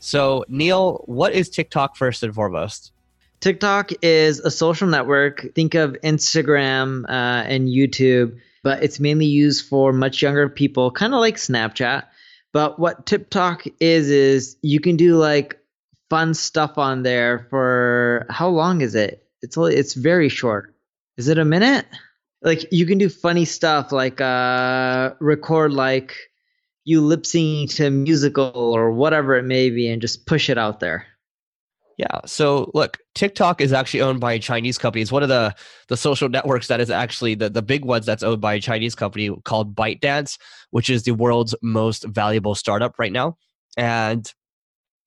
So, Neil, what is TikTok first and foremost? TikTok is a social network. Think of Instagram uh, and YouTube, but it's mainly used for much younger people, kind of like Snapchat. But what TikTok is, is you can do like fun stuff on there for how long is it? It's it's very short. Is it a minute? Like you can do funny stuff like uh, record like you lip syncing to musical or whatever it may be and just push it out there. Yeah. So look, TikTok is actually owned by a Chinese company. It's one of the the social networks that is actually the, the big ones that's owned by a Chinese company called ByteDance, which is the world's most valuable startup right now. And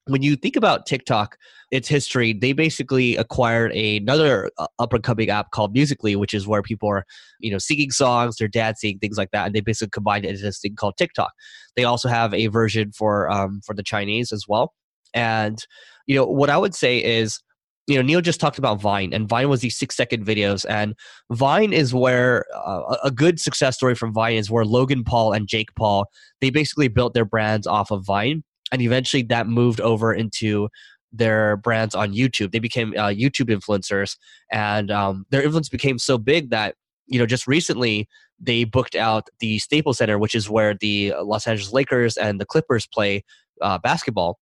when you think about TikTok, its history, they basically acquired another uh, up and coming app called Musical.ly, which is where people are, you know, singing songs, they're dancing, things like that, and they basically combined it into this thing called TikTok. They also have a version for um, for the Chinese as well. And you know what I would say is, you know, Neil just talked about Vine, and Vine was these six second videos, and Vine is where uh, a good success story from Vine is where Logan Paul and Jake Paul they basically built their brands off of Vine and eventually that moved over into their brands on YouTube. They became uh, YouTube influencers, and um, their influence became so big that you know just recently they booked out the Staples Center, which is where the Los Angeles Lakers and the Clippers play uh, basketball.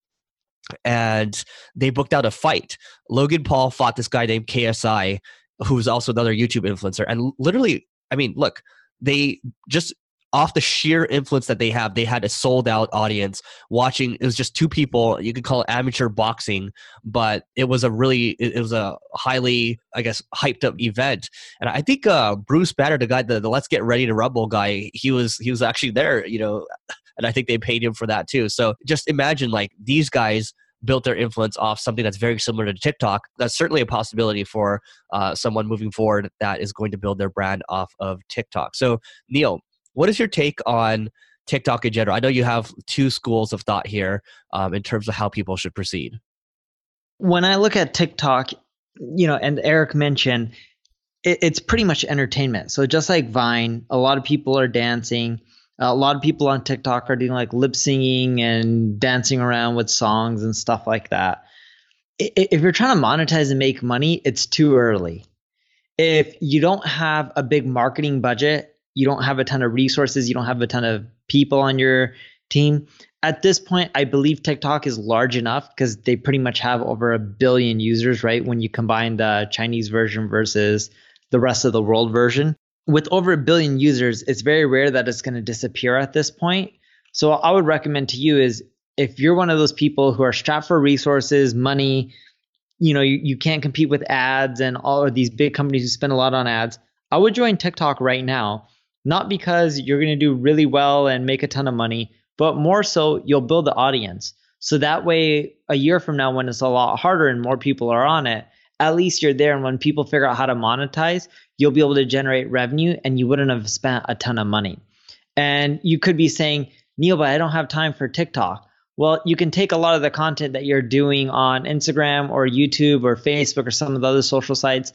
And they booked out a fight. Logan Paul fought this guy named KSI, who's also another YouTube influencer. And literally, I mean, look, they just off the sheer influence that they have, they had a sold out audience watching. It was just two people. You could call it amateur boxing, but it was a really, it, was a highly, I guess, hyped up event. And I think uh, Bruce Banner, the guy, the, the Let's Get Ready to Rumble guy, he was he was actually there, you know, and I think they paid him for that too. So just imagine like these guys built their influence off something that's very similar to TikTok. That's certainly a possibility for uh, someone moving forward that is going to build their brand off of TikTok. So, Neil, what is your take on TikTok in general? I know you have two schools of thought here um, in terms of how people should proceed. When I look at TikTok, you know, and Eric mentioned, it, it's pretty much entertainment. So just like Vine, a lot of people are dancing. A lot of people on TikTok are doing like lip singing and dancing around with songs and stuff like that. If you're trying to monetize and make money, it's too early. If you don't have a big marketing budget you don't have a ton of resources, you don't have a ton of people on your team. At this point, I believe TikTok is large enough because they pretty much have over a billion users, right? When you combine the Chinese version versus the rest of the world version. With over a billion users, it's very rare that it's going to disappear at this point. So I would recommend to you is if you're one of those people who are strapped for resources, money, you know, you, you can't compete with ads and all of these big companies who spend a lot on ads, I would join TikTok right now not because you're going to do really well and make a ton of money, but more so you'll build the audience. So that way, a year from now, when it's a lot harder and more people are on it, at least you're there. And when people figure out how to monetize, you'll be able to generate revenue and you wouldn't have spent a ton of money. And you could be saying, Neil, but I don't have time for TikTok. Well, you can take a lot of the content that you're doing on Instagram or YouTube or Facebook or some of the other social sites,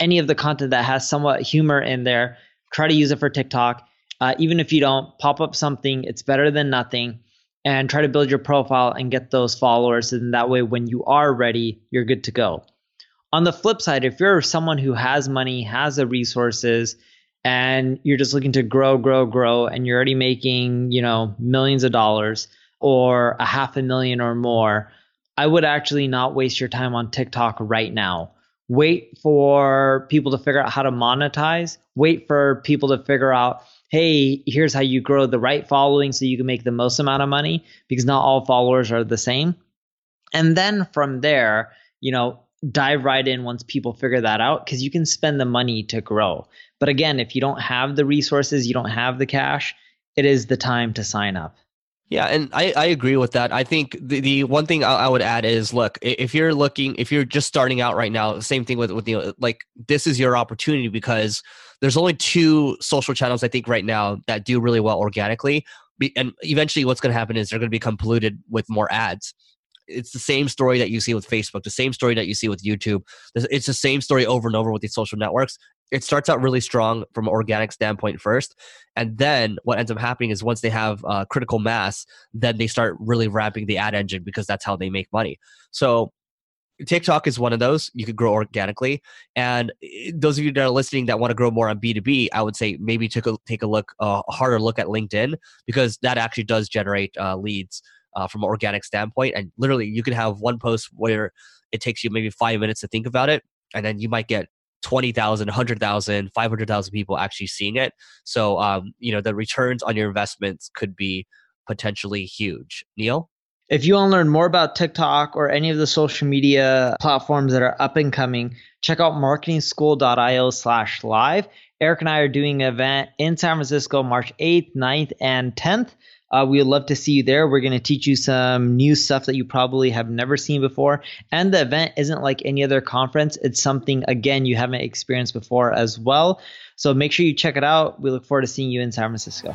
any of the content that has somewhat humor in there, Try to use it for TikTok. Uh, even if you don't pop up something, it's better than nothing. and try to build your profile and get those followers. And that way, when you are ready, you're good to go. On the flip side, if you're someone who has money, has the resources, and you're just looking to grow, grow, grow, and you're already making, you know, millions of dollars or a half a million or more, I would actually not waste your time on TikTok right now. Wait for people to figure out how to monetize. Wait for people to figure out hey, here's how you grow the right following so you can make the most amount of money because not all followers are the same. And then from there, you know, dive right in once people figure that out because you can spend the money to grow. But again, if you don't have the resources, you don't have the cash, it is the time to sign up. Yeah, and I, I agree with that. I think the, the one thing I, I would add is look, if you're looking, if you're just starting out right now, same thing with with know, like this is your opportunity because there's only two social channels I think right now that do really well organically, and eventually what's going to happen is they're going to become polluted with more ads. It's the same story that you see with Facebook, the same story that you see with YouTube. It's the same story over and over with these social networks it starts out really strong from an organic standpoint first and then what ends up happening is once they have uh, critical mass then they start really ramping the ad engine because that's how they make money so TikTok is one of those. You could grow organically. And those of you that are listening that want to grow more on B2B, I would say maybe take a, take a look, uh, a harder look at LinkedIn because that actually does generate uh, leads uh, from an organic standpoint. And literally, you can have one post where it takes you maybe five minutes to think about it. And then you might get 20,000, 100,000, 500,000 people actually seeing it. So, um, you know, the returns on your investments could be potentially huge. Neil? If you want to learn more about TikTok or any of the social media platforms that are up and coming, check out marketingschool.io slash live. Eric and I are doing an event in San Francisco March 8th, 9th, and 10th. Uh, we would love to see you there. We're going to teach you some new stuff that you probably have never seen before. And the event isn't like any other conference, it's something, again, you haven't experienced before as well. So make sure you check it out. We look forward to seeing you in San Francisco.